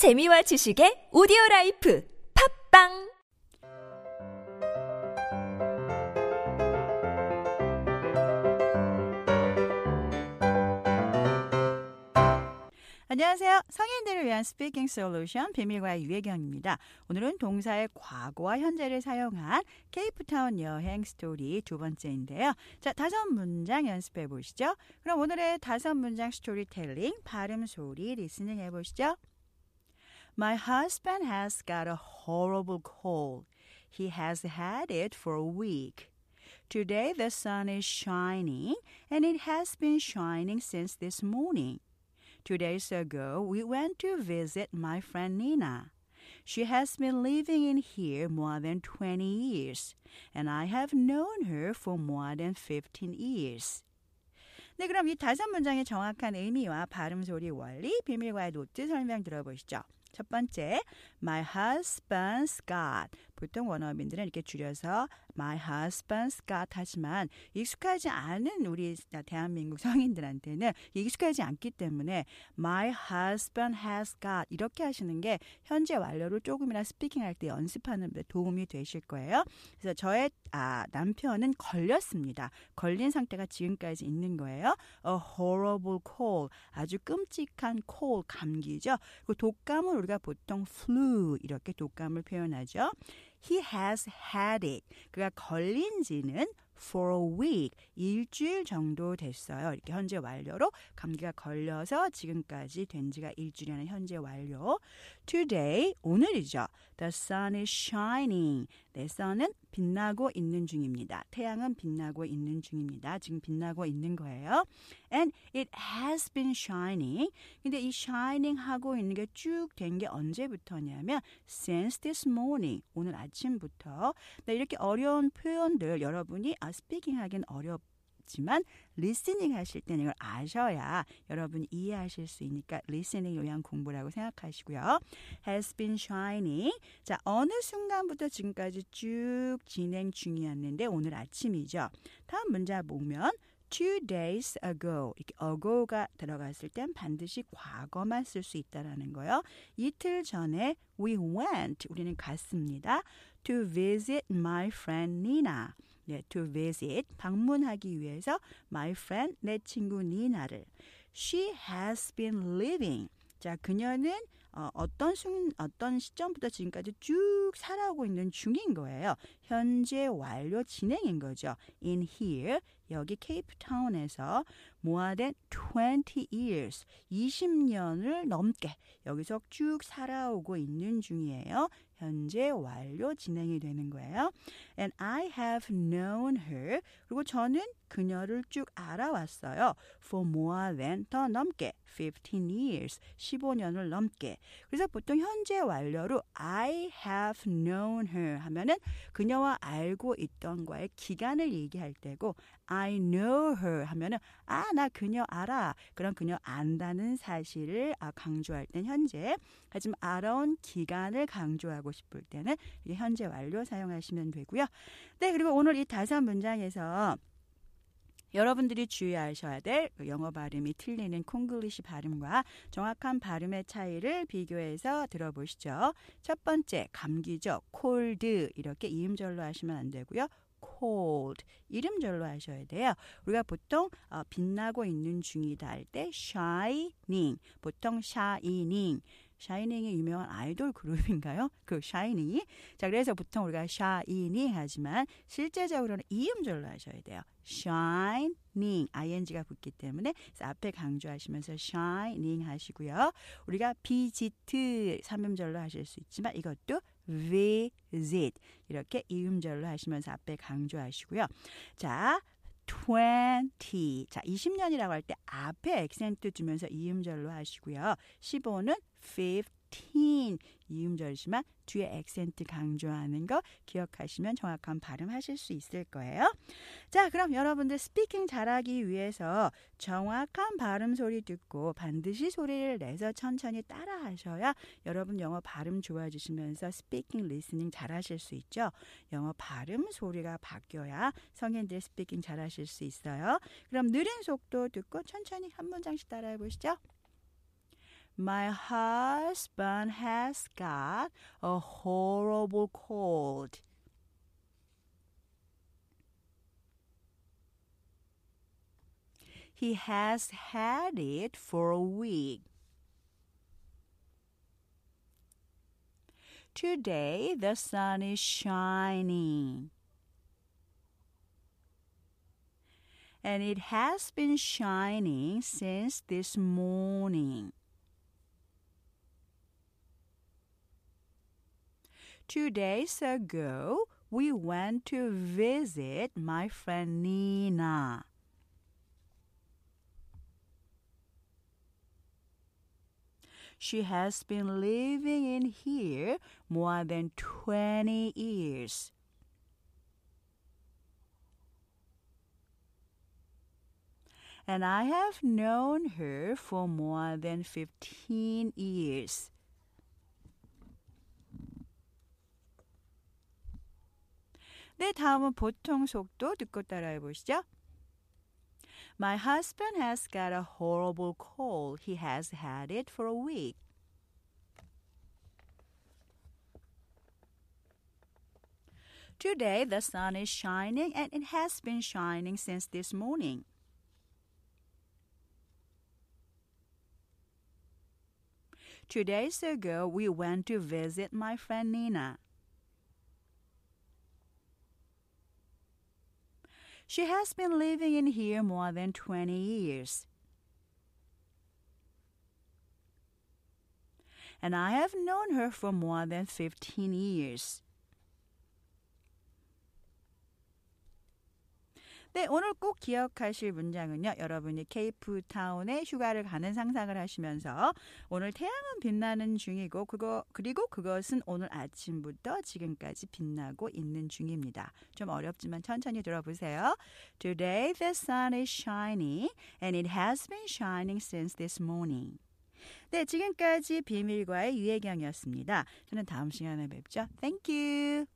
재미와 지식의 오디오 라이프 팟빵 안녕하세요. 성인들을 위한 speaking solution 비밀과외 유혜경입니다. 오늘은 동사의 과거와 현재를 사용한 케이프타운 여행 스토리 두 번째인데요. 자, 다섯 문장 연습해 보시죠. 그럼 오늘의 다섯 문장 스토리텔링 발음 소리 리스닝 해 보시죠. My husband has got a horrible cold. He has had it for a week. Today the sun is shining and it has been shining since this morning. Two days ago, we went to visit my friend Nina. She has been living in here more than 20 years, and I have known her for more than 15 years. 네, 그럼 이 다섯 문장의 정확한 의미와 발음 소리 원리, 비밀과의 노트 설명 들어보시죠. 첫 번째, my husband's got. 보통 원어민들은 이렇게 줄여서 my husband's got 하지만 익숙하지 않은 우리 대한민국 성인들한테는 익숙하지 않기 때문에 my husband has got 이렇게 하시는 게 현재 완료를 조금이나 스피킹할 때 연습하는 데 도움이 되실 거예요. 그래서 저의 아, 남편은 걸렸습니다. 걸린 상태가 지금까지 있는 거예요. A horrible cold. 아주 끔찍한 cold 감기죠. 그 독감을 우리가 보통 flu 이렇게 독감을 표현하죠. He has had it. 그가 걸린 지는 for a week. 일주일 정도 됐어요. 이렇게 현재 완료로 감기가 걸려서 지금까지 된 지가 일주일이라는 현재 완료. Today, 오늘이죠. The sun is shining. 내 sun은 빛나고 있는 중입니다. 태양은 빛나고 있는 중입니다. 지금 빛나고 있는 거예요. And it has been shining. 근데 이 shining 하고 있는 게 쭉 된 게 언제부터냐면 since this morning. 오늘 아침부터. 네, 이렇게 어려운 표현들 여러분이 아, 스피킹 하긴 어렵 지만 listening 하실 때는 이걸 아셔야 여러분 이해하실 수 있으니까 listening용 공부라고 생각하시고요. has been shining. 자, 어느 순간부터 지금까지 쭉 진행 중이었는데 오늘 아침이죠. 다음 문장 보면 two days ago 이렇게 ago가 들어갔을 땐 반드시 과거만 쓸 수 있다라는 거요. 이틀 전에 we went 우리는 갔습니다. to visit my friend Nina. 네, to visit 방문하기 위해서 my friend 내 친구 니나를 she has been living 자 그녀는 어, 어떤 순 어떤 시점부터 지금까지 쭉 살아오고 있는 중인 거예요. 현재 완료 진행인 거죠. In here 여기 케이프타운에서 than 20 years 20년을 넘게 여기서 쭉 살아오고 있는 중이에요. 현재 완료 진행이 되는 거예요. And I have known her. 그리고 저는 그녀를 쭉 알아왔어요. For more than 더 넘게 15 years 15년을 넘게. 그래서 보통 현재 완료로 I have known her 하면은 그녀와 알고 있던 과의 기간을 얘기할 때고 I know her 하면은 아 나 그녀 알아. 그럼 그녀 안다는 사실을 강조할 땐 현재. 하지만 알아온 기간을 강조하고 싶을 때는 현재 완료 사용하시면 되고요. 네, 그리고 오늘 이 다섯 문장에서 여러분들이 주의하셔야 될그 영어 발음이 틀리는 콩글리시 발음과 정확한 발음의 차이를 비교해서 들어보시죠. 첫 번째, 감기죠. cold 이렇게 이음절로 하시면 안 되고요. Cold 이름절로 하셔야 돼요. 우리가 보통 어, 빛나고 있는 중이다 할 때 shining 보통 shining 샤이닝이 유명한 아이돌 그룹인가요? 그 샤이닝이. 자, 그래서 보통 우리가 샤이닝 하지만 실제적으로는 이음절로 하셔야 돼요. shining ing가 붙기 때문에 앞에 강조하시면서 shining 하시고요. 우리가 visit 삼음절로 하실 수 있지만 이것도 visit 이렇게 이음절로 하시면서 앞에 강조하시고요. 자, 20. 자, 20년이라고 할 때 앞에 액센트 주면서 이음절로 하시고요. 15는 15 이음절이지만 뒤에 액센트 강조하는 거 기억하시면 정확한 발음 하실 수 있을 거예요. 자, 그럼 여러분들 스피킹 잘하기 위해서 정확한 발음 소리 듣고 반드시 소리를 내서 천천히 따라 하셔야 여러분 영어 발음 좋아지시면서 speaking listening 잘하실 수 있죠. 영어 발음 소리가 바뀌어야 성인들 speaking 잘하실 수 있어요. 그럼 느린 속도 듣고 천천히 한 문장씩 따라해 보시죠. My husband has got a horrible cold. He has had it for a week. Today the sun is shining. And it has been shining since this morning. Two days ago, we went to visit my friend Nina. She has been living in here more than 20 years. And I have known her for more than 15 years. 네, 다음은 보통 속도 듣고 따라해 보시죠. My husband has got a horrible cold. He has had it for a week. Today the sun is shining and it has been shining since this morning. Two days ago, we went to visit my friend Nina. She has been living in here more than 20 years. And I have known her for more than 15 years. 네, 오늘 꼭 기억하실 문장은요. 여러분이 케이프타운에 휴가를 가는 상상을 하시면서 오늘 태양은 빛나는 중이고 그거 그리고 그것은 오늘 아침부터 지금까지 빛나고 있는 중입니다. 좀 어렵지만 천천히 들어보세요. Today the sun is shining and it has been shining since this morning. 네, 지금까지 비밀과의 유혜경이었습니다. 저는 다음 시간에 뵙죠. Thank you.